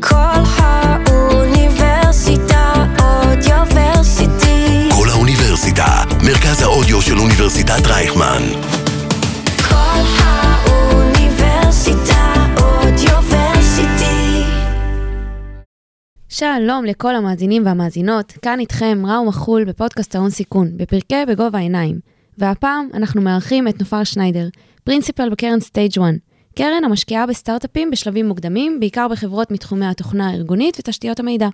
כל האוניברסיטה Audioversity. קול האוניברסיטה, מרכז האודיו של אוניברסיטת רייכמן. כל האוניברסיטה אודיוורסיטי. שלום לכל המאזינים והמאזינות, כאן איתכם ראו מחול בפודקאסט ההון סיכון, בפרקי בגובה העיניים. והפעם אנחנו מארחים את נופר שניידר, principal בקרן StageOne, קרן המשקיעה בסטארט-אפים בשלבים מוקדמים, בעיקר בחברות מתחומי התוכנה הארגונית ותשתיות המידע.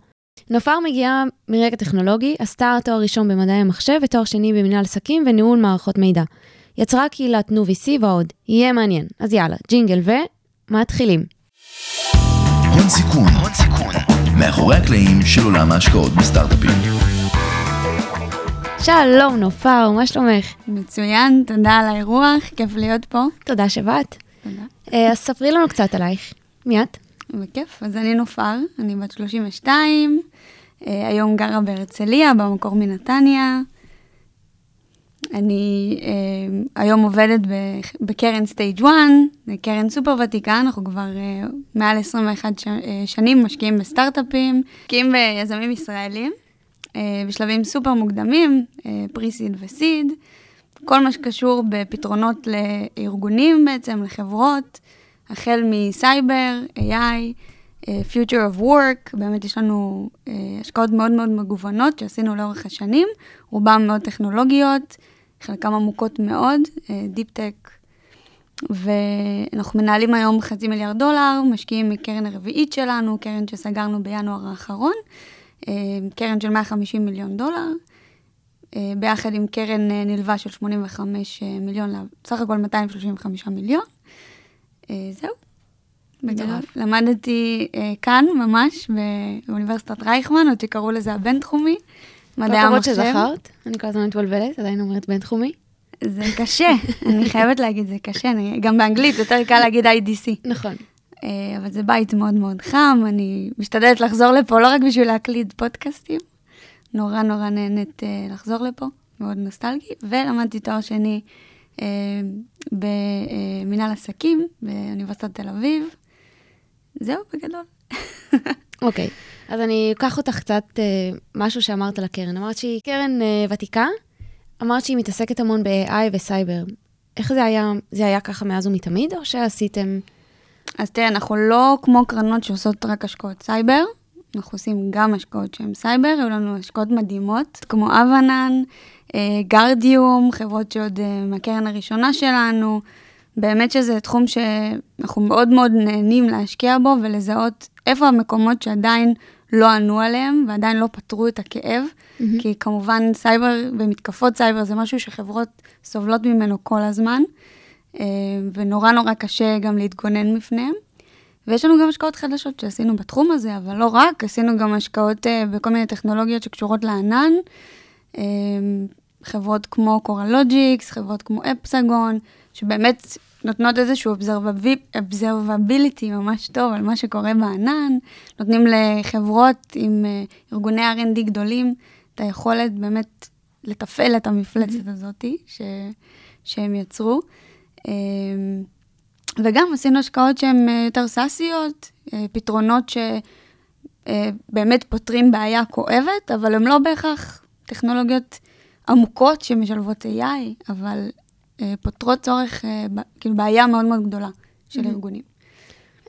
נופר מגיעה מרקע טכנולוגי, עשתה תואר ראשון במדעי המחשב ותואר שני במנהל עסקים וניהול מערכות מידע. יצרה קהילת נו VC ועוד. יהיה מעניין. אז יאללה, ג'ינגל ומתחילים. הון סיכון, הון סיכון, מאחורי הקלעים של עולם ההשקעות בסטארט-אפים. שלום נופר, מה שלומך? מצוין, תודה על האירוח, כיף להיות פה. תודה שבאת. תודה. אה, אז ספרי לנו קצת עלייך. מי את? בכיף. אז אני נופר, אני בת 32, אה, היום גרה בהרצליה, במקור מנתניה. אני אה, היום עובדת בקרן סטייג' 1, זו קרן סופר ותיקה, אנחנו כבר אה, מעל 21 ש- אה, שנים משקיעים בסטארט-אפים, משקיעים ביזמים ישראלים, אה, בשלבים סופר מוקדמים, pre-seed ו seed, כל מה שקשור בפתרונות לארגונים בעצם, לחברות, החל מסייבר, AI, אה, Future of Work, באמת יש לנו אה, השקעות מאוד מאוד מגוונות שעשינו לאורך השנים, רובן מאוד טכנולוגיות, חלקן עמוקות מאוד, deep tech, ואנחנו מנהלים היום חצי מיליארד דולר, משקיעים מקרן הרביעית שלנו, קרן שסגרנו בינואר האחרון, אה, קרן של 150 מיליון דולר, אה, ביחד עם קרן אה, נלווה של 85 מיליון, סך הכל 235 מיליון. אה, זהו. בגדול. למדתי אה, כאן ממש, באוניברסיטת רייכמן, עוד שקראו לזה הבינתחומי, מדעי כל הכבוד המחשב. שזכרת, אני כל הזמן מתבלבלת, עדיין אומרת בינתחומי. זה קשה, אני חייבת להגיד, זה קשה, אני, גם באנגלית יותר קל להגיד IDC. נכון. אה, אבל זה בית מאוד מאוד חם, אני משתדלת לחזור לפה לא רק בשביל להקליד פודקאסטים, נורא נורא נהנית אה, לחזור לפה, מאוד נוסטלגי, ולמדתי תואר שני אה, במנהל עסקים באוניברסיטת תל אביב. זהו, בגדול. אוקיי, אז אני אקח אותך קצת אה, משהו שאמרת על הקרן. אמרת שהיא קרן אה, ותיקה, אמרת שהיא מתעסקת המון ב-AI וסייבר. איך זה היה? זה היה ככה מאז ומתמיד, או שעשיתם... אז תראה, אנחנו לא כמו קרנות שעושות רק השקעות סייבר, אנחנו עושים גם השקעות שהן סייבר, היו לנו השקעות מדהימות, כמו אבנן, אה, גרדיום, חברות שעוד אה, מהקרן הראשונה שלנו. באמת שזה תחום שאנחנו מאוד מאוד נהנים להשקיע בו ולזהות איפה המקומות שעדיין לא ענו עליהם ועדיין לא פתרו את הכאב, מהמם. כי כמובן סייבר ומתקפות סייבר זה משהו שחברות סובלות ממנו כל הזמן, אה, ונורא נורא קשה גם להתגונן מפניהם. ויש לנו גם השקעות חדשות שעשינו בתחום הזה, אבל לא רק, עשינו גם השקעות אה, בכל מיני טכנולוגיות שקשורות לענן, אה, חברות כמו Coralogix, חברות כמו Epsagon, שבאמת נותנות איזשהו observability ממש טוב על מה שקורה בענן, נותנים לחברות עם אה, ארגוני R&D גדולים את היכולת באמת לתפעל את המפלצת הזאת ש, שהם יצרו. אה, וגם עשינו השקעות שהן אה, יותר סאסיות, אה, פתרונות שבאמת פותרים בעיה כואבת, אבל הן לא בהכרח טכנולוגיות עמוקות שמשלבות AI, אבל אה, פותרות צורך, אה, כאילו בעיה מאוד מאוד גדולה של Mhm. ארגונים.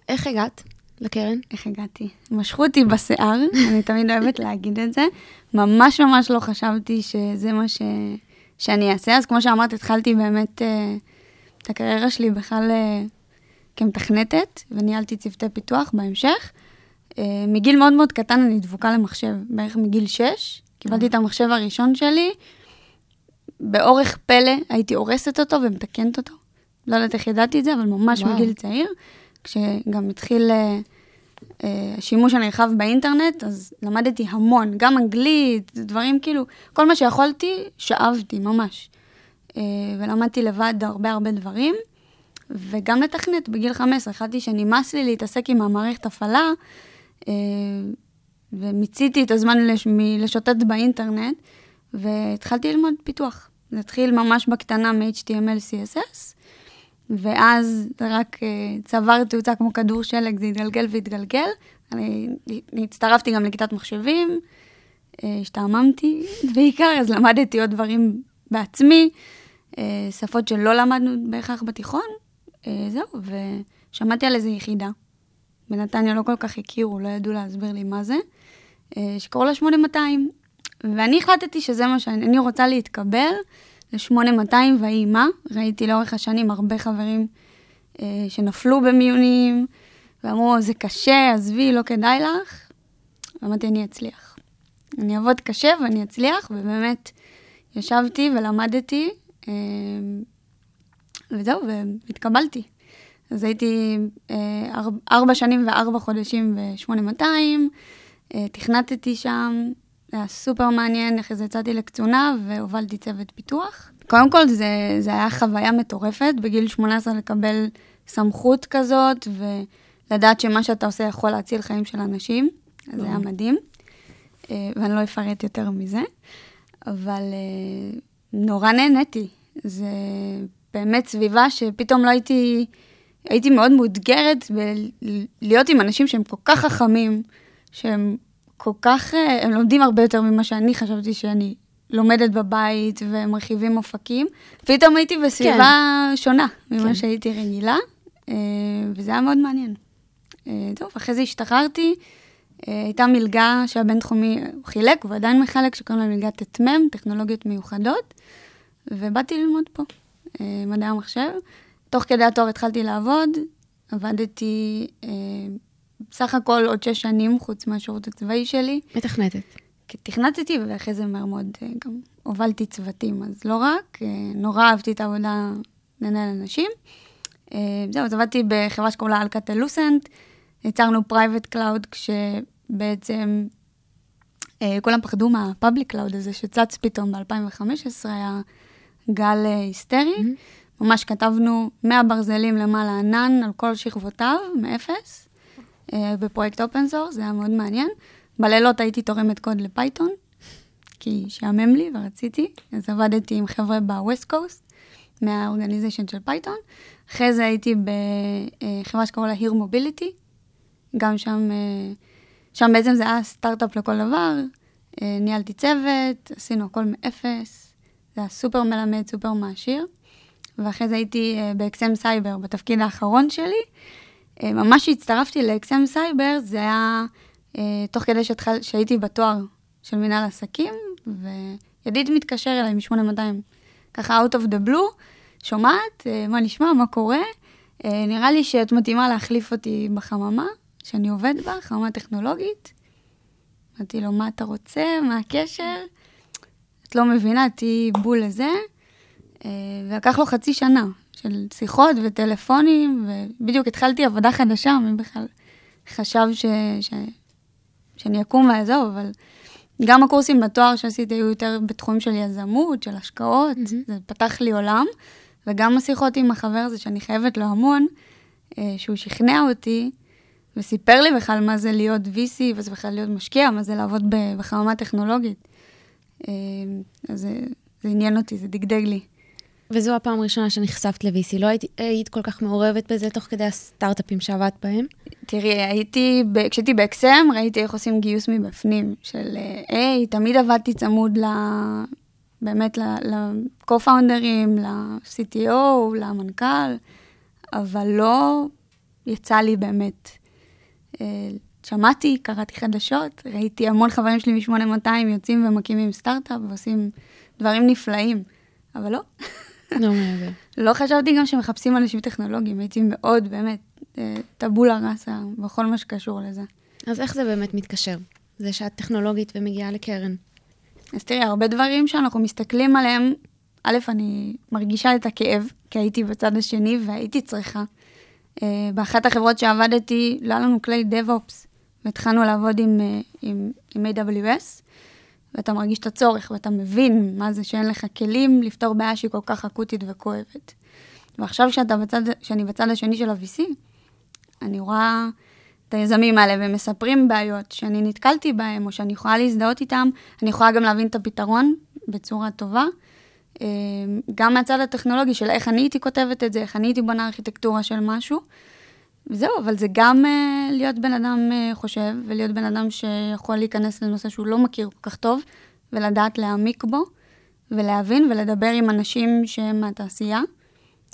איך הגעת לקרן? איך הגעתי? משכו אותי בשיער, אני תמיד אוהבת להגיד את זה. ממש ממש לא חשבתי שזה מה ש... שאני אעשה. אז כמו שאמרת, התחלתי באמת אה, את הקריירה שלי בכלל אה, כמתכנתת, וניהלתי צוותי פיתוח בהמשך. אה, מגיל מאוד מאוד קטן אני דבוקה למחשב, בערך מגיל 6. קיבלתי את המחשב הראשון שלי, באורך פלא הייתי הורסת אותו ומתקנת אותו. לא יודעת איך ידעתי את זה, אבל ממש וואו. מגיל צעיר, כשגם התחיל אה, אה, השימוש הנרחב באינטרנט, אז למדתי המון, גם אנגלית, דברים כאילו, כל מה שיכולתי, שאבתי ממש. אה, ולמדתי לבד הרבה הרבה דברים, וגם לתכנת בגיל 15, החלטתי שנמאס לי להתעסק עם המערכת הפעלה, אה, ומיציתי את הזמן לש, מלשוטט באינטרנט, והתחלתי ללמוד פיתוח. זה התחיל ממש בקטנה מ-HTML, CSS, ואז רק אה, צבר תאוצה כמו כדור שלג, זה התגלגל והתגלגל. אני הצטרפתי גם לכיתת מחשבים, השתעממתי בעיקר, אז למדתי עוד דברים בעצמי, שפות שלא למדנו בהכרח בתיכון, אה, זהו, ושמעתי על איזו יחידה. בנתניה לא כל כך הכירו, לא ידעו להסביר לי מה זה, אה, שקראו לה 8200. ואני החלטתי שזה מה שאני אני רוצה להתקבל ל-8200 ויהי מה. ראיתי לאורך השנים הרבה חברים אה, שנפלו במיונים, ואמרו, זה קשה, עזבי, לא כדאי לך. ואמרתי, אני אצליח. אני אעבוד קשה ואני אצליח, ובאמת ישבתי ולמדתי, אה, וזהו, והתקבלתי. אז הייתי אה, ארבע, שנים וארבע חודשים ב-8200, אה, תכנתתי שם, זה היה סופר מעניין, אחרי זה יצאתי לקצונה והובלתי צוות פיתוח. קודם כל, זה, זה היה חוויה מטורפת, בגיל 18 לקבל סמכות כזאת, ולדעת שמה שאתה עושה יכול להציל חיים של אנשים, זה היה מדהים. אה, ואני לא אפרט יותר מזה, אבל נורא נהניתי. זה באמת סביבה שפתאום לא הייתי, הייתי מאוד מאותגרת בלהיות עם אנשים שהם כל כך חכמים, שהם כל כך, אה, הם לומדים הרבה יותר ממה שאני חשבתי שאני לומדת בבית ומרחיבים אופקים. פתאום הייתי בסביבה כן. שונה ממה כן. שהייתי רגילה, וזה היה מאוד מעניין. טוב, אחרי זה השתחררתי. אה, הייתה מלגה שהבינתחומי חילק, הוא עדיין מחלק, שקוראים לה מלגת ט"מ, טכנולוגיות מיוחדות, ובאתי ללמוד פה, אה, מדעי המחשב. תוך כדי התואר התחלתי לעבוד, עבדתי אה, בסך הכל עוד שש שנים, חוץ מהשירות הצבאי שלי. מתכנתת. תכנתתי, ואחרי זה מהר מאוד גם הובלתי צוותים, אז לא רק, נורא אהבתי את העבודה לנהל אנשים. זהו, אז עבדתי בחברה שקוראים לה אלקטה לוסנט, יצרנו private cloud כשבעצם אה, כולם פחדו מה public cloud הזה שצץ פתאום ב-2015, היה גל אה, היסטרי. Mm-hmm. ממש כתבנו 100 ברזלים למעלה ענן על כל שכבותיו, מאפס, אה, בפרויקט open source, זה היה מאוד מעניין. בלילות הייתי תורמת קוד ל Python, כי שעמם לי ורציתי, אז עבדתי עם חבר'ה ב West Coast, מה organization של Python. אחרי זה הייתי בחברה שקוראים לה Here Mobility, גם שם, אה, שם בעצם זה היה סטארט-אפ לכל דבר, אה, ניהלתי צוות, עשינו הכל מאפס, זה היה סופר מלמד, סופר מעשיר. ואחרי זה הייתי אה, ב XM Cyber, בתפקיד האחרון שלי. ממש כשהצטרפתי ל XM Cyber, זה היה תוך כדי שהתחל, שהייתי בתואר של מנהל עסקים, וידיד מתקשר אליי מ-8200, ככה out of the blue, שומעת, מה נשמע, מה קורה? נראה לי שאת מתאימה להחליף אותי בחממה, שאני עובד בה, חממה טכנולוגית. אמרתי לו, מה אתה רוצה? מה הקשר? את לא מבינה, תהיי בול לזה. אה, ולקח לו חצי שנה של שיחות וטלפונים, ובדיוק התחלתי עבודה חדשה, מי בכלל חשב ש... ש... שאני אקום ואעזוב, אבל גם הקורסים בתואר שעשיתי היו יותר בתחומים של יזמות, של השקעות, mm-hmm. זה פתח לי עולם, וגם השיחות עם החבר הזה שאני חייבת לו המון, אה, שהוא שכנע אותי, וסיפר לי בכלל מה זה להיות VC, וזה בכלל להיות משקיע, מה זה לעבוד בחממה טכנולוגית. אה, אז זה, זה עניין אותי, זה דגדג לי. וזו הפעם הראשונה שנחשפת ל-VC. לא היית, היית כל כך מעורבת בזה תוך כדי הסטארט-אפים שעבדת בהם? תראי, הייתי, כשהייתי באקסם, ראיתי איך עושים גיוס מבפנים, של היי, תמיד עבדתי צמוד ל... באמת ל-co-founders, ל-CTO, למנכ"ל, אבל לא יצא לי באמת אה, שמעתי, קראתי חדשות, ראיתי המון חברים שלי מ-8200 יוצאים ומקימים סטארט-אפ ועושים דברים נפלאים, אבל לא. לא מעבר. לא חשבתי גם שמחפשים אנשים טכנולוגיים, הייתי מאוד, באמת, אה, טבולה ראסה בכל מה שקשור לזה. אז איך זה באמת מתקשר? זה שאת טכנולוגית ומגיעה לקרן. אז תראי, הרבה דברים שאנחנו מסתכלים עליהם, א', אני מרגישה את הכאב, כי הייתי בצד השני והייתי צריכה. אה, באחת החברות שעבדתי, לא היה לנו כלי DevOps, והתחלנו לעבוד עם, אה, עם, עם AWS, ואתה מרגיש את הצורך, ואתה מבין מה זה שאין לך כלים לפתור בעיה שהיא כל כך אקוטית וכואבת. ועכשיו שאתה בצד, שאני בצד השני של ה-VC, אני רואה את היזמים האלה והם מספרים בעיות שאני נתקלתי בהם, או שאני יכולה להזדהות איתם, אני יכולה גם להבין את הפתרון בצורה טובה. אה, גם מהצד הטכנולוגי של איך אני הייתי כותבת את זה, איך אני הייתי בונה ארכיטקטורה של משהו. וזהו, אבל זה גם uh, להיות בן אדם uh, חושב, ולהיות בן אדם שיכול להיכנס לנושא שהוא לא מכיר כל כך טוב, ולדעת להעמיק בו, ולהבין ולדבר עם אנשים שהם מהתעשייה,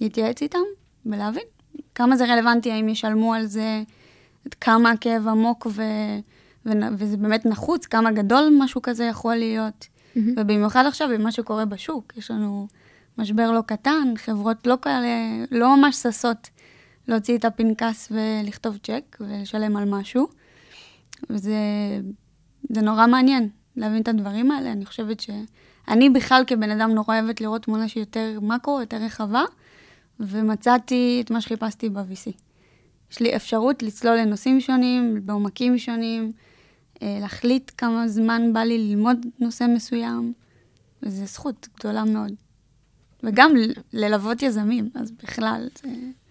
להתייעץ איתם, ולהבין כמה זה רלוונטי, האם ישלמו על זה, כמה הכאב עמוק ו... ו... וזה באמת נחוץ, כמה גדול משהו כזה יכול להיות. Mm-hmm. ובמיוחד עכשיו, במה שקורה בשוק, יש לנו משבר לא קטן, חברות לא כאלה, לא ממש ששות להוציא את הפנקס ולכתוב צ'ק ולשלם על משהו. וזה זה נורא מעניין להבין את הדברים האלה. אני חושבת שאני בכלל כבן אדם נורא אוהבת לראות תמונה שהיא יותר מקרו, יותר רחבה, ומצאתי את מה שחיפשתי ב-VC. יש לי אפשרות לצלול לנושאים שונים, בעומקים שונים, להחליט כמה זמן בא לי ללמוד נושא מסוים, וזו זכות גדולה מאוד. וגם ללוות יזמים, אז בכלל זה...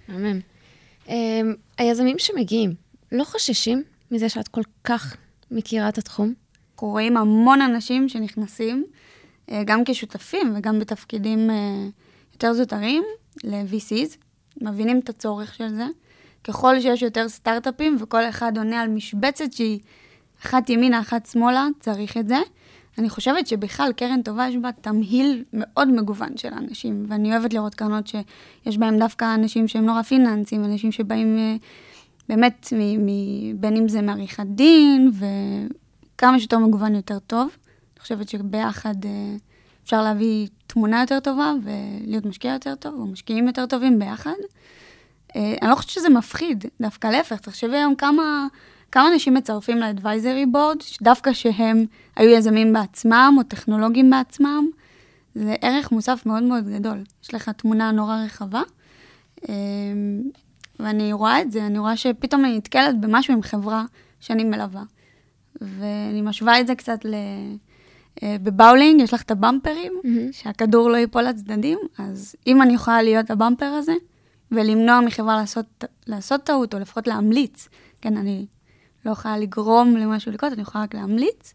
מהמם. Um, היזמים שמגיעים, לא חוששים מזה שאת כל כך מכירה את התחום? אנחנו רואים המון אנשים שנכנסים, אה, גם כשותפים וגם בתפקידים אה, יותר זוטרים, ל-VCs, מבינים את הצורך של זה. ככל שיש יותר סטארט-אפים וכל אחד עונה על משבצת שהיא אחת ימינה, אחת שמאלה, צריך את זה. אני חושבת שבכלל קרן טובה יש בה תמהיל מאוד מגוון של אנשים, ואני אוהבת לראות קרנות שיש בהן דווקא אנשים שהם נורא פיננסים, אנשים שבאים אה, באמת, מ, מ, בין אם זה מעריכת דין, וכמה שיותר מגוון יותר טוב. אני חושבת שביחד אה, אפשר להביא תמונה יותר טובה ולהיות משקיע יותר טוב, או משקיעים יותר טובים ביחד. אה, אני לא חושבת שזה מפחיד, דווקא להפך, תחשבי היום כמה... כמה אנשים מצרפים לאדוויזרי בורד, דווקא שהם היו יזמים בעצמם או טכנולוגים בעצמם, זה ערך מוסף מאוד מאוד גדול. יש לך תמונה נורא רחבה, אמ, ואני רואה את זה, אני רואה שפתאום אני נתקלת במשהו עם חברה שאני מלווה. ואני משווה את זה קצת ל... אה, בבאולינג יש לך את הבמפרים, mm-hmm. שהכדור לא ייפול לצדדים, אז אם אני יכולה להיות הבמפר הזה, ולמנוע מחברה לעשות, לעשות טעות, או לפחות להמליץ, כן, אני לא יכולה לגרום למשהו לקרות, אני יכולה רק להמליץ,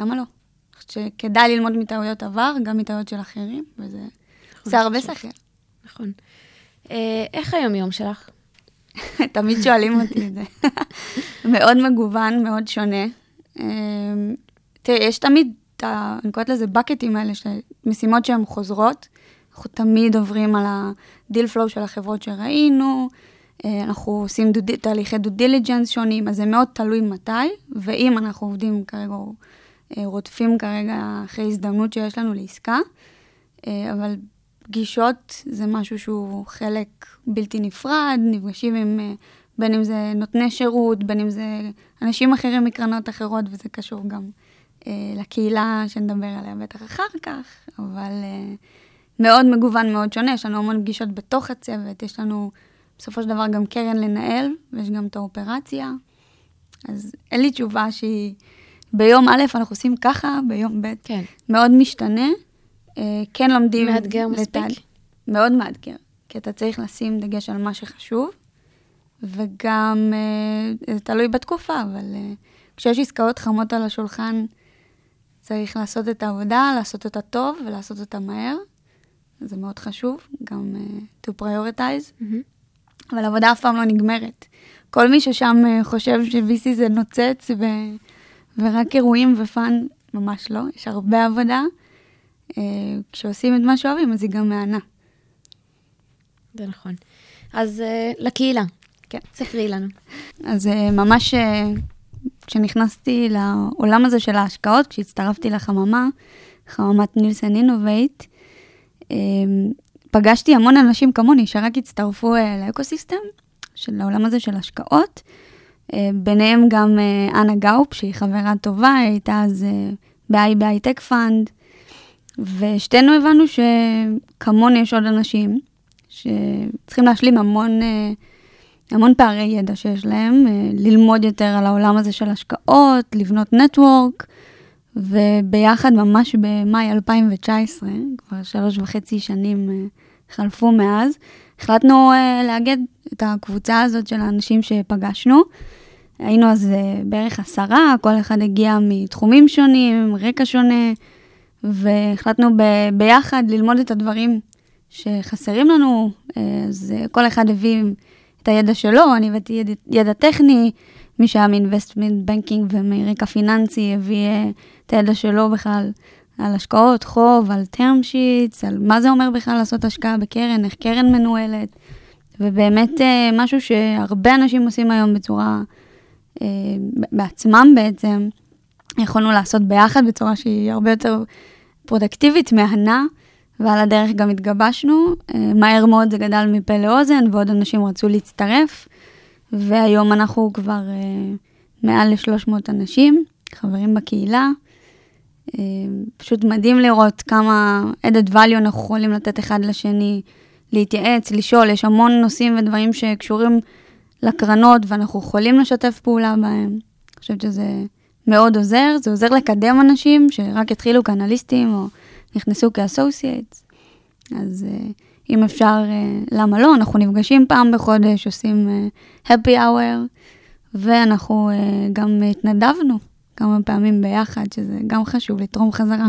למה לא? אני חושבת שכדאי ללמוד מטעויות עבר, גם מטעויות של אחרים, וזה נכון, הרבה שכל. נכון. אה, איך היום-יום שלך? תמיד שואלים אותי את זה. מאוד מגוון, מאוד שונה. אה, תראי, יש תמיד, אני קוראת לזה באקטים האלה, משימות שהן חוזרות. אנחנו תמיד עוברים על ה deal flow של החברות שראינו, אנחנו עושים due, תהליכי due diligence שונים, אז זה מאוד תלוי מתי, ואם אנחנו עובדים כרגע, אה, רודפים כרגע אחרי הזדמנות שיש לנו לעסקה, אה, אבל פגישות זה משהו שהוא חלק בלתי נפרד, נפגשים עם, בין אם זה נותני שירות, בין אם זה אנשים אחרים מקרנות אחרות, וזה קשור גם לקהילה שנדבר עליה בטח אחר כך, אבל מאוד מגוון, מאוד שונה, יש לנו המון פגישות בתוך הצוות, יש לנו... בסופו של דבר גם קרן לנהל, ויש גם את האופרציה. אז אין לי תשובה שהיא... ביום א' אנחנו עושים ככה, ביום ב' כן. מאוד משתנה. אה, כן לומדים... מאתגר מספיק? מאוד מאתגר, כי אתה צריך לשים דגש על מה שחשוב, וגם אה, זה תלוי בתקופה, אבל אה, כשיש עסקאות חמות על השולחן, צריך לעשות את העבודה, לעשות אותה טוב ולעשות אותה מהר. זה מאוד חשוב, גם uh, to prioritize. Mm-hmm. אבל עבודה אף פעם לא נגמרת. כל מי ששם אה, חושב ש-VC זה נוצץ ו... ורק אירועים ו fun, ממש לא, יש הרבה עבודה. אה, כשעושים את מה שאוהבים, אז היא גם מהנה. זה נכון. אז uh, לקהילה. כן. ספרי לנו. אז ממש כשנכנסתי לעולם הזה של ההשקעות, כשהצטרפתי לחממה, חממת Nielsen Innovate, פגשתי המון אנשים כמוני שרק הצטרפו אה, לאקוסיסטם של העולם הזה של השקעות. אה, ביניהם גם אה, אנה גאופ, שהיא חברה טובה, היא הייתה אז ב-i ב hi-tech fund, ושתינו הבנו שכמוני יש עוד אנשים שצריכים להשלים המון, המון פערי ידע שיש להם, ללמוד יותר על העולם הזה של השקעות, לבנות network, וביחד ממש במאי 2019, כבר שלוש וחצי שנים חלפו מאז, החלטנו uh, לאגד את הקבוצה הזאת של האנשים שפגשנו. היינו אז uh, בערך עשרה, כל אחד הגיע מתחומים שונים, רקע שונה, והחלטנו ב- ביחד ללמוד את הדברים שחסרים לנו, אה, אז אה, כל אחד הביא את הידע שלו, אני הבאתי ידע, ידע טכני, מי שהיה מ-investment banking ומרקע פיננסי הביא אה, את הידע שלו בכלל על השקעות, חוב, על term sheets, על מה זה אומר בכלל לעשות השקעה בקרן, איך קרן מנוהלת, ובאמת אה, משהו שהרבה אנשים עושים היום בצורה, אה, בעצמם בעצם, יכולנו לעשות ביחד בצורה שהיא הרבה יותר פרודקטיבית, מהנה, ועל הדרך גם התגבשנו. אה, מהר מאוד זה גדל מפה לאוזן, ועוד אנשים רצו להצטרף, והיום אנחנו כבר מעל ל-300 אנשים, חברים בקהילה. אה, פשוט מדהים לראות כמה added value אנחנו יכולים לתת אחד לשני, להתייעץ, לשאול, יש המון נושאים ודברים שקשורים לקרנות ואנחנו יכולים לשתף פעולה בהם. אני חושבת שזה מאוד עוזר, זה עוזר לקדם אנשים שרק התחילו כאנליסטים או נכנסו כאסוסייטס. אז uh, אם אפשר, uh, למה לא? אנחנו נפגשים פעם בחודש, עושים happy hour, ואנחנו גם התנדבנו כמה פעמים ביחד, שזה גם חשוב לתרום חזרה.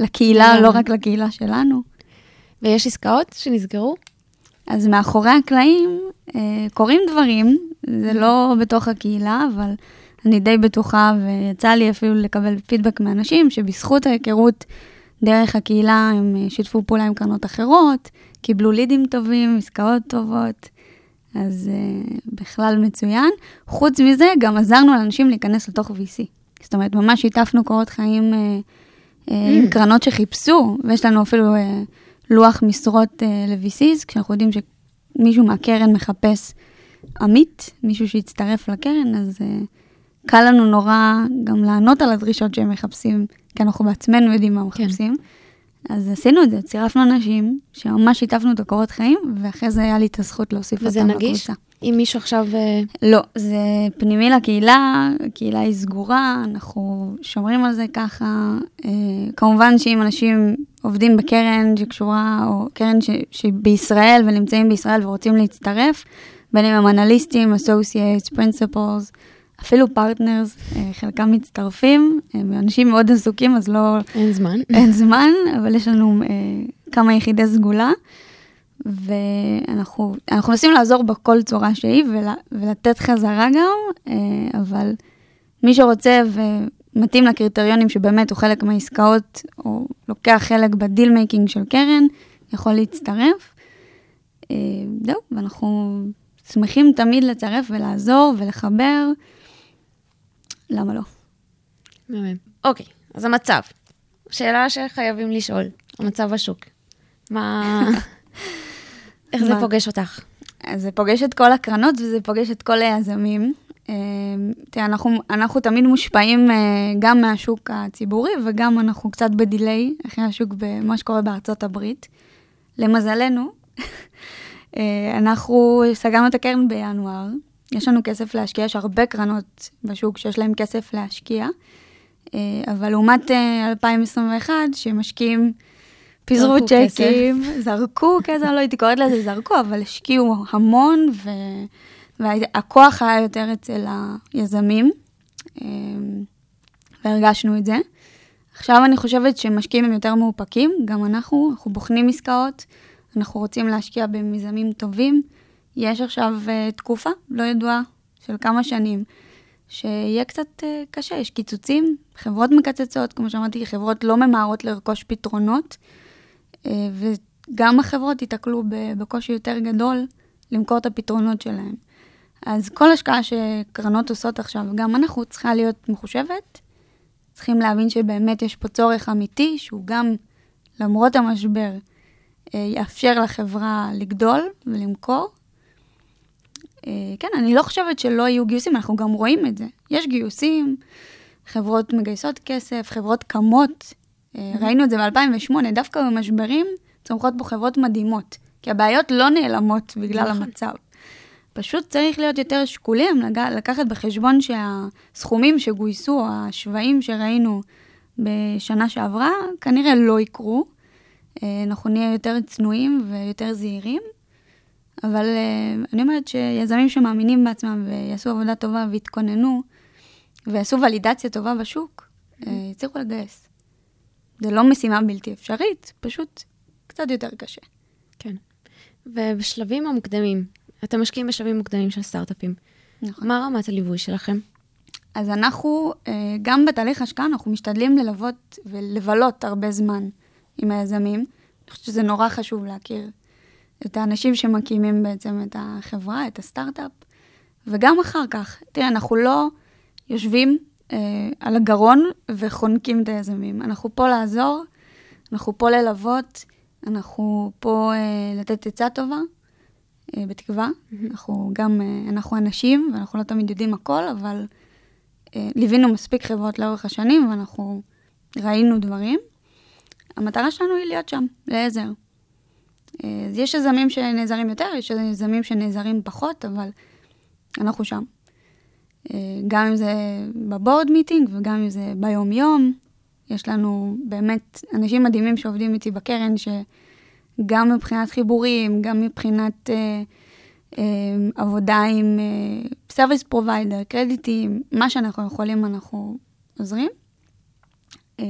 לקהילה, לא. רק לקהילה שלנו. ויש עסקאות שנסגרו? אז מאחורי הקלעים אה, קורים דברים, זה לא בתוך הקהילה, אבל אני די בטוחה, ויצא לי אפילו לקבל פידבק מאנשים שבזכות ההיכרות דרך הקהילה הם אה, שיתפו פעולה עם קרנות אחרות, קיבלו לידים טובים, עסקאות טובות, אז אה, בכלל מצוין. חוץ מזה, גם עזרנו לאנשים להיכנס לתוך VC. זאת אומרת, ממש שיתפנו קורות חיים אה, אה, עם קרנות שחיפשו, ויש לנו אפילו אה, לוח משרות ל-VCs, כשאנחנו יודעים שמישהו מהקרן מחפש עמית, מישהו שיצטרף לקרן, אז קל לנו נורא גם לענות על הדרישות שהם מחפשים, כי אנחנו בעצמנו יודעים מה הם כן. אז עשינו את זה, צירפנו אנשים שממש שיתפנו את הקורות חיים, ואחרי זה היה לי את הזכות להוסיף וזה אותם נגיש? לקבוצה. אם מישהו עכשיו... אה, לא, זה פנימי לקהילה, הקהילה היא סגורה, אנחנו שומרים על זה ככה. אה, כמובן שאם אנשים עובדים בקרן שקשורה, או קרן ש, שבישראל ונמצאים בישראל ורוצים להצטרף, בין אם הם אנליסטים, associates, principals, אפילו partners, חלקם מצטרפים, הם אנשים מאוד עסוקים, אז לא, אין זמן. אין זמן, אבל יש לנו אה, כמה יחידי סגולה, ואנחנו אנחנו מנסים לעזור בכל צורה שהיא ול, ולתת חזרה גם, אה, אבל מי שרוצה ומתאים לקריטריונים שבאמת הוא חלק מהעסקאות, או לוקח חלק ב deal making של קרן, יכול להצטרף. אה, זהו, ואנחנו שמחים תמיד לצרף ולעזור ולחבר. למה לא? מהמם. אוקיי, אז המצב. שאלה שחייבים לשאול, המצב בשוק. מה... איך זה מה? פוגש אותך? אז זה פוגש את כל הקרנות וזה פוגש את כל היזמים. אה, תראה, אנחנו, אנחנו תמיד מושפעים אה, גם מהשוק הציבורי וגם אנחנו קצת בדיליי אחרי השוק במה שקורה בארצות הברית. למזלנו, אה, אנחנו סגרנו את הקרן בינואר, יש לנו כסף להשקיע, יש הרבה קרנות בשוק שיש להם כסף להשקיע, אה, אבל לעומת אה, 2021, שמשקיעים, פיזרו צ'קים, זרקו כסף, לא הייתי קוראת לזה זרקו, אבל השקיעו המון, ו... והכוח היה יותר אצל היזמים, אה, והרגשנו את זה. עכשיו אני חושבת שמשקיעים הם יותר מאופקים, גם אנחנו, אנחנו בוחנים עסקאות, אנחנו רוצים להשקיע במיזמים טובים. יש עכשיו uh, תקופה לא ידועה של כמה שנים, שיהיה קצת uh, קשה, יש קיצוצים, חברות מקצצות, כמו שאמרתי, חברות לא ממהרות לרכוש פתרונות, uh, וגם החברות ייתקלו בקושי יותר גדול למכור את הפתרונות שלהם. אז כל השקעה שקרנות עושות עכשיו, גם אנחנו צריכה להיות מחושבת, צריכים להבין שבאמת יש פה צורך אמיתי, שהוא גם, למרות המשבר, יאפשר לחברה לגדול ולמכור. אה, כן, אני לא חושבת שלא יהיו גיוסים, אנחנו גם רואים את זה. יש גיוסים, חברות מגייסות כסף, חברות קמות. אה, ראינו את זה ב-2008, דווקא במשברים צומחות פה חברות מדהימות, כי הבעיות לא נעלמות בגלל נכון. המצב. פשוט צריך להיות יותר שקולים, לקחת בחשבון שהסכומים שגויסו, השווים שראינו בשנה שעברה, כנראה לא יקרו. אה, אנחנו נהיה יותר צנועים ויותר זהירים, אבל אה, אני אומרת שיזמים שמאמינים בעצמם ויעשו עבודה טובה ויתכוננו, ויעשו ולידציה טובה בשוק, אה, יצליחו לגייס. זה לא משימה בלתי אפשרית, פשוט קצת יותר קשה. כן. ובשלבים המוקדמים, אתם משקיעים בשלבים מוקדמים של סטארט-אפים. נכון. מה רמת הליווי שלכם? אז אנחנו, אה, גם בתהליך השקעה, אנחנו משתדלים ללוות ולבלות הרבה זמן עם היזמים. אני חושבת שזה נורא חשוב להכיר את האנשים שמקימים בעצם את החברה, את הסטארט-אפ, וגם אחר כך. תראה, אנחנו לא יושבים אה, על הגרון וחונקים את היזמים. אנחנו פה לעזור, אנחנו פה ללוות, אנחנו פה אה, לתת עצה טובה, אה, בתקווה. אנחנו גם, אה, אנחנו אנשים, ואנחנו לא תמיד יודעים הכל, אבל אה, ליווינו מספיק חברות לאורך השנים, ואנחנו ראינו דברים. המטרה שלנו היא להיות שם, לעזר. אה, אז יש יזמים שנעזרים יותר, יש יזמים שנעזרים פחות, אבל אנחנו שם. אה, גם אם זה ב board meeting וגם אם זה ביום-יום. יש לנו באמת אנשים מדהימים שעובדים איתי בקרן, שגם מבחינת חיבורים, גם מבחינת אה, אה, עבודה עם service אה, provider, קרדיטים, מה שאנחנו יכולים אנחנו עוזרים. אה,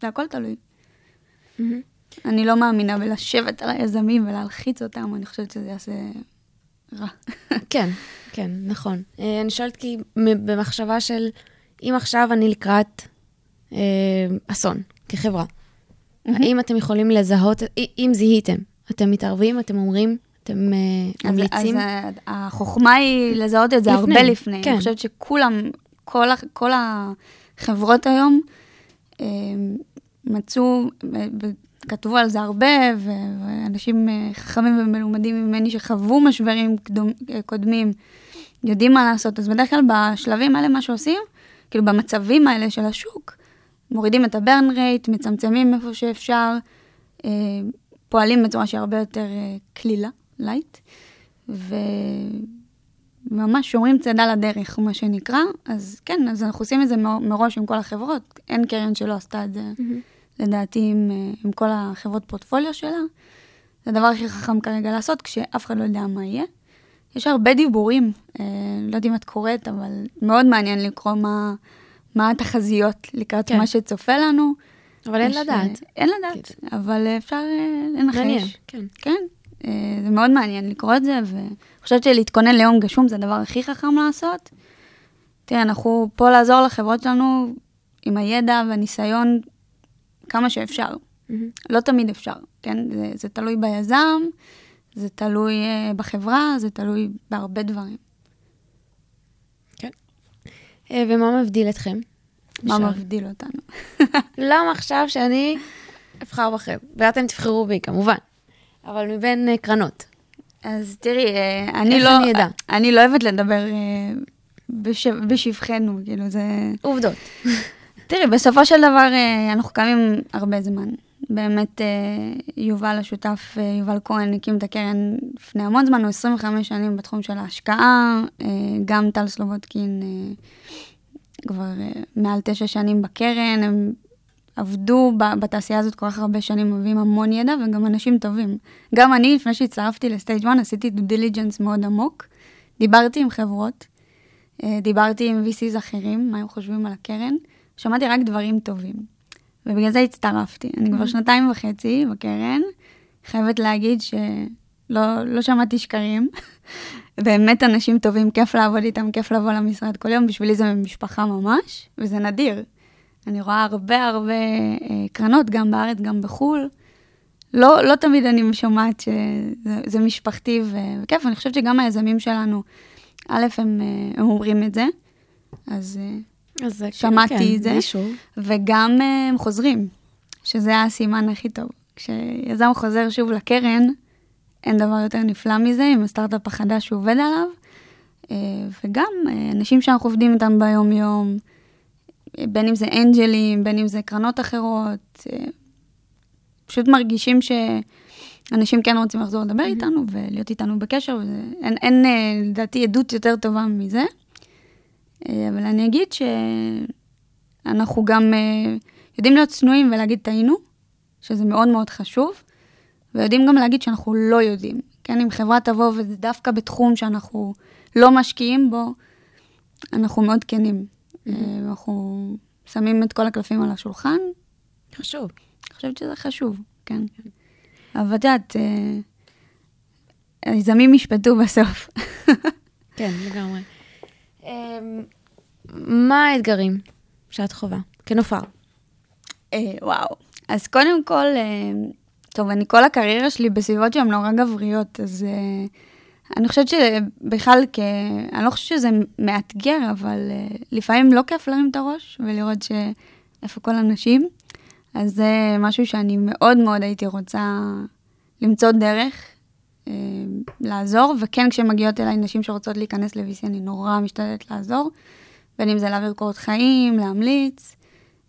זה הכל תלוי. אני לא מאמינה בלשבת על היזמים ולהלחיץ אותם, אני חושבת שזה יעשה רע. כן, כן, נכון. אה, אני שואלת כי במחשבה של, אם עכשיו אני לקראת אה, אסון, כחברה, האם אתם יכולים לזהות, אם זיהיתם, אתם מתערבים, אתם אומרים, אתם אה, ממליצים? אז החוכמה היא לזהות את זה לפני, הרבה לפני. כן. אני חושבת שכולם, כל, החברות היום אה, מצאו, ו- וכתבו על זה הרבה, ואנשים אה, חכמים ומלומדים ממני שחוו משברים קודמים, יודעים מה לעשות. אז בדרך כלל בשלבים האלה, מה שעושים, כאילו במצבים האלה של השוק, מורידים את ה burn rate, מצמצמים איפה שאפשר, אה, פועלים בצורה שהיא הרבה יותר אה, קלילה, light, וממש שומרים צידה לדרך, מה שנקרא. אז כן, אז אנחנו עושים את זה מר- מראש עם כל החברות. אין קרן שלא עשתה את זה, לדעתי, עם, אה, עם כל החברות פורטפוליו שלה. זה הדבר הכי חכם כרגע לעשות, כשאף אחד לא יודע מה יהיה. יש הרבה דיבורים, אה, לא יודעת אם את קוראת, אבל מאוד מעניין לקרוא מה, מה התחזיות לקראת כן. כן. מה שצופה לנו. אבל אין לדעת. אה, אין לדעת, אבל אה, אפשר אה, לנחש. מעניין, כן. כן, אה, זה מאוד מעניין לקרוא את זה, ואני חושבת שלהתכונן ליום גשום זה הדבר הכי חכם לעשות. תראה, אנחנו פה לעזור לחברות שלנו עם הידע והניסיון כמה שאפשר. מהמם. לא תמיד אפשר, כן? זה, זה תלוי ביזם, זה תלוי uh, בחברה, זה תלוי בהרבה דברים. אה, ומה מבדיל אתכם? מה אפשר. מבדיל אותנו. למה עכשיו שאני אבחר בכם? ואתם תבחרו בי, כמובן. אבל מבין אה, קרנות. אז תראי, אה, אני לא... אני אדע? אני לא אוהבת לדבר אה, בש, בשבחנו, כאילו זה... עובדות. תראי, בסופו של דבר אה, אנחנו קיימים הרבה זמן. באמת, אה, יובל השותף, אה, יובל כהן, הקים את הקרן לפני המון זמן, הוא 25 שנים בתחום של ההשקעה, גם טל סלובודקין כבר מעל תשע שנים בקרן, הם עבדו בתעשייה הזאת כל כך הרבה שנים, מביאים המון ידע וגם אנשים טובים. גם אני, לפני שהצטרפתי ל StageOne, עשיתי due diligence מאוד עמוק, דיברתי עם חברות, דיברתי עם VCs אחרים, מה הם חושבים על הקרן, שמעתי רק דברים טובים. ובגלל זה הצטרפתי. אני כבר שנתיים וחצי בקרן, חייבת להגיד שלא לא שמעתי שקרים. באמת אנשים טובים, כיף לעבוד איתם, כיף לבוא למשרד כל יום, בשבילי זה משפחה ממש, וזה נדיר. אני רואה הרבה הרבה אה, קרנות, גם בארץ, גם בחו"ל. לא, לא תמיד אני שומעת שזה זה משפחתי ו- וכיף, אני חושבת שגם היזמים שלנו, א', הם, אה, הם אומרים את זה, אז... אז זה- שמעתי כן, את זה. אישור. וגם אה, הם חוזרים, שזה הסימן הכי טוב. כשיזם חוזר שוב לקרן, אין דבר יותר נפלא מזה, עם הסטארט-אפ החדש שהוא עובד עליו. אה, וגם אה, אנשים שאנחנו עובדים איתם ביום-יום, בין אם זה אנג'לים, בין אם זה קרנות אחרות, פשוט מרגישים שאנשים כן רוצים לחזור לדבר איתנו ולהיות איתנו בקשר, ואין, אין, לדעתי, עדות יותר טובה מזה. אה, אבל אני אגיד שאנחנו גם אה, יודעים להיות צנועים ולהגיד טעינו, שזה מאוד מאוד חשוב, ויודעים גם להגיד שאנחנו לא יודעים. כן, אם חברה תבוא וזה דווקא בתחום שאנחנו לא משקיעים בו, אנחנו מאוד כנים. אה, אנחנו שמים את כל הקלפים על השולחן, חשוב. אני חושבת שזה חשוב, כן. אבל את יודעת, היזמים ישפטו בסוף. כן, לגמרי. אמ, מה האתגרים שאת חווה כנופר? אה, וואו. אז קודם כל, אה, טוב, אני כל הקריירה שלי בסביבות שהן נורא גבריות, אז אה, אני חושבת שבכלל. אני לא חושבת שזה מאתגר, אבל לפעמים לא כיף להרים את הראש ולראות שאיפה כל הנשים. אז זה משהו שאני מאוד מאוד הייתי רוצה למצוא דרך לעזור, וכן כשמגיעות אליי נשים שרוצות להיכנס ל-VC, אני נורא משתדלת לעזור, בין אם זה להעביר קורות חיים, להמליץ,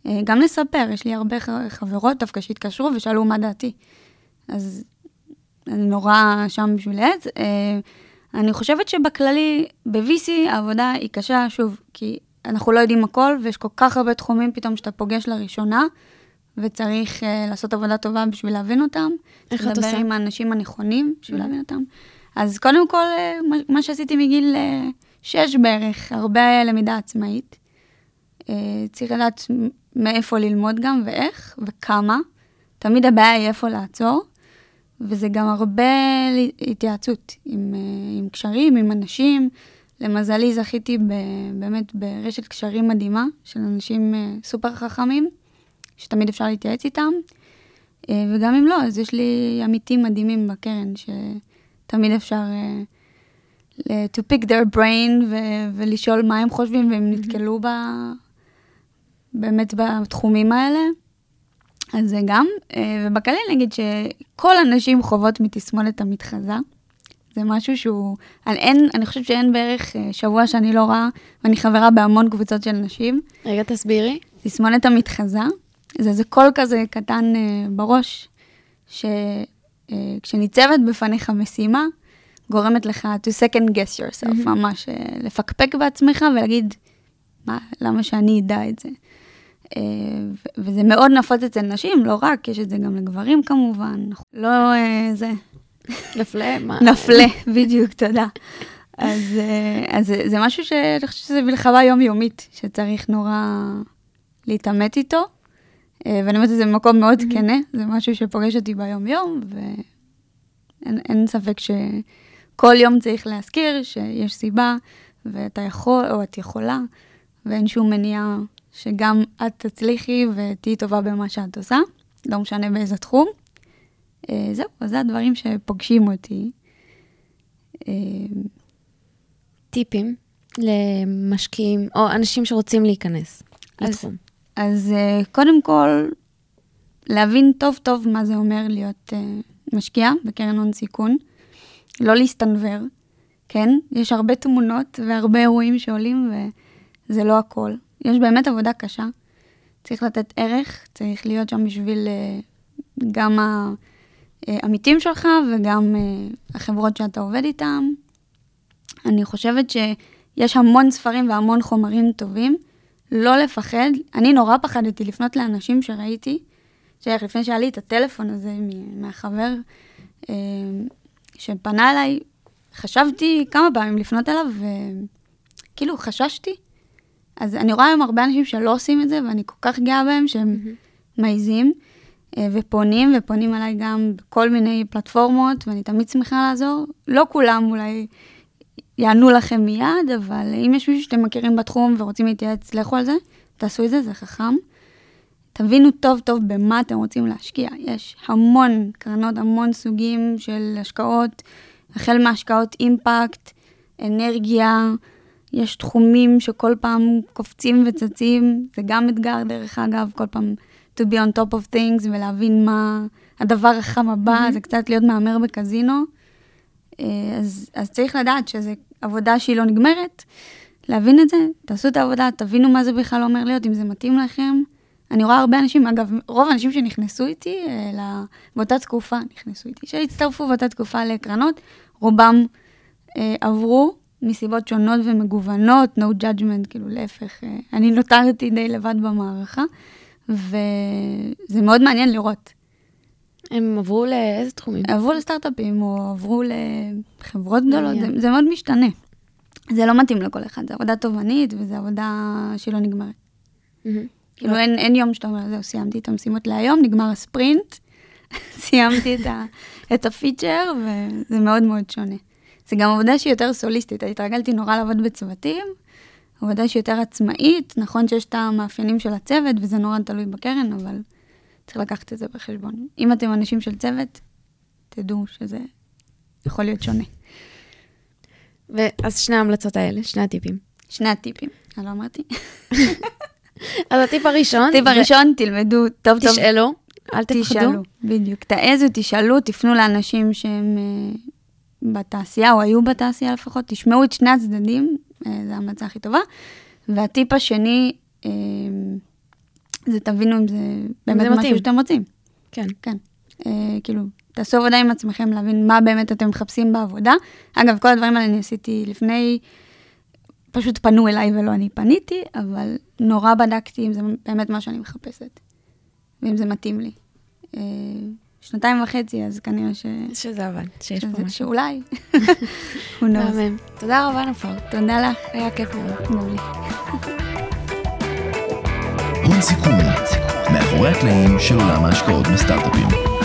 אה, גם לספר, יש לי הרבה חברות דווקא שהתקשרו ושאלו מה דעתי. אז אני נורא שם בשביל עץ. אה, אני חושבת שבכללי, ב-VC העבודה היא קשה, שוב, כי אנחנו לא יודעים הכל, ויש כל כך הרבה תחומים פתאום שאתה פוגש לראשונה, וצריך uh, לעשות עבודה טובה בשביל להבין אותם. איך את לדבר עושה? עם האנשים הנכונים בשביל להבין אותם. אז קודם כל, אה, מה- מה שעשיתי מגיל אה, שש בערך, הרבה למידה עצמאית. אה, צריך לדעת מאיפה ללמוד גם ואיך וכמה. תמיד הבעיה היא איפה לעצור, וזה גם הרבה התייעצות עם, אה, עם קשרים, עם אנשים. למזלי זכיתי ב, באמת ברשת קשרים מדהימה של אנשים סופר חכמים, שתמיד אפשר להתייעץ איתם. אה, וגם אם לא, אז יש לי עמיתים מדהימים בקרן, שתמיד אפשר אה, to pick their brain ו- ולשאול מה הם חושבים, והם נתקלו ב... באמת בתחומים האלה. אז זה גם, אה, ובכללי נגיד שכל הנשים חוות מתסמונת המתחזה. זה משהו שהוא, על אין, אני חושבת שאין בערך שבוע שאני לא רואה, ואני חברה בהמון קבוצות של נשים. רגע, תסבירי. תסמונת המתחזה, זה איזה קול כזה קטן אה, בראש, שכשניצבת בפניך משימה, גורמת לך to second guess yourself, מהמם. ממש אה, לפקפק בעצמך ולהגיד, מה, למה שאני אדע את זה? אה, ו- וזה מאוד נפוץ אצל נשים, לא רק, יש את זה גם לגברים כמובן, לא אה, זה, נפלה? מה? נפלה, בדיוק, תודה. אז, אה, אז זה, זה משהו שאני חושבת שזה מלחמה יומיומית, שצריך נורא להתעמת איתו. אה, ואני אומרת את זה במקום מאוד כנה, זה משהו שפוגש אותי ביום-יום, ואין אין ספק שכל יום צריך להזכיר שיש סיבה, ואתה יכול, או את יכולה, ואין שום מניעה שגם את תצליחי ותהיי טובה במה שאת עושה, לא משנה באיזה תחום. אה, זהו, אז זה הדברים שפוגשים אותי. אה, טיפים למשקיעים, או אנשים שרוצים להיכנס אז- לתחום. אז אה, קודם כל, להבין טוב טוב מה זה אומר להיות אה, משקיע בקרן הון סיכון, לא להסתנוור, כן? יש הרבה תמונות והרבה אירועים שעולים וזה לא הכל. יש באמת עבודה קשה, צריך לתת ערך, צריך להיות שם בשביל אה, גם העמיתים שלך וגם החברות שאתה עובד איתן. אני חושבת שיש המון ספרים והמון חומרים טובים. לא לפחד. אני נורא פחדתי לפנות לאנשים שראיתי, שאיך לפני שהיה לי את הטלפון הזה מהחבר אה, שפנה אליי, חשבתי כמה פעמים לפנות אליו, וכאילו חששתי. אז אני רואה היום הרבה אנשים שלא עושים את זה, ואני כל כך גאה בהם שהם מעיזים אה, ופונים, ופונים אליי גם בכל מיני פלטפורמות, ואני תמיד שמחה לעזור. לא כולם אולי יענו לכם מיד, אבל אם יש מישהו שאתם מכירים בתחום ורוצים להתייעץ, לכו על זה, תעשו את זה, זה חכם. תבינו טוב טוב במה אתם רוצים להשקיע. יש המון קרנות, המון סוגים של השקעות, החל מהשקעות אימפקט, אנרגיה, יש תחומים שכל פעם קופצים וצצים, זה גם אתגר דרך אגב, כל פעם to be on top of things ולהבין מה הדבר החם הבא, מהמם. זה קצת להיות מהמר בקזינו. אה, אז, אז צריך לדעת שזו עבודה שהיא לא נגמרת, להבין את זה, תעשו את העבודה, תבינו מה זה בכלל אומר להיות, אם זה מתאים לכם. אני רואה הרבה אנשים, אגב, רוב האנשים שנכנסו איתי אה, ל- באותה תקופה, נכנסו איתי, שהצטרפו באותה תקופה לקרנות, רובם אה, עברו מסיבות שונות ומגוונות, no judgment, כאילו להפך, אה, אני נותרתי די לבד במערכה, וזה מאוד מעניין לראות. הם עברו לאיזה תחומים? עברו לסטארט-אפים או עברו לחברות גדולות. זה, זה מאוד משתנה. זה לא מתאים לכל אחד, זו עבודה תובענית וזו עבודה שלא נגמרת. כאילו אין, אין יום שאתה אומר, זהו, סיימתי את המשימות להיום, נגמר הספרינט, סיימתי את, ה, את הפיצ'ר, וזה מאוד מאוד שונה. זה גם עבודה שהיא יותר סוליסטית, התרגלתי נורא לעבוד בצוותים, עבודה שהיא יותר עצמאית, נכון שיש את המאפיינים של הצוות, וזה נורא תלוי בקרן, אבל צריך לקחת את זה בחשבון. אם אתם אנשים של צוות, תדעו שזה יכול להיות שונה. ואז שני ההמלצות האלה, שני הטיפים. שני הטיפים, אני לא אמרתי. אז הטיפ הראשון, הטיפ הראשון, תלמדו טוב טוב. תשאלו, אל תפחדו. תשאלו, בדיוק. תעזו, תשאלו, תפנו לאנשים שהם אה, בתעשייה, או היו בתעשייה לפחות, תשמעו את שני הצדדים, אה, זו ההמלצה הכי טובה. והטיפ השני, אה, זה תבינו אם זה באמת זה משהו. שאתם רוצים. כן. כן. אה, כאילו, תעשו עבודה עם עצמכם, להבין מה באמת אתם מחפשים בעבודה. אגב, כל הדברים האלה אני עשיתי לפני, פשוט פנו אליי ולא אני פניתי, אבל נורא בדקתי אם זה באמת מה שאני מחפשת, ואם זה מתאים לי. אה, שנתיים וחצי, אז כנראה ש... שזה עבד, שיש פה שזה- משהו. שאולי. knows. מהמם. תודה רבה נופר, תודה לך. היה כיף מאוד. סיכון, מאחורי הקלעים של עולם ההשקעות בסטארט-אפים.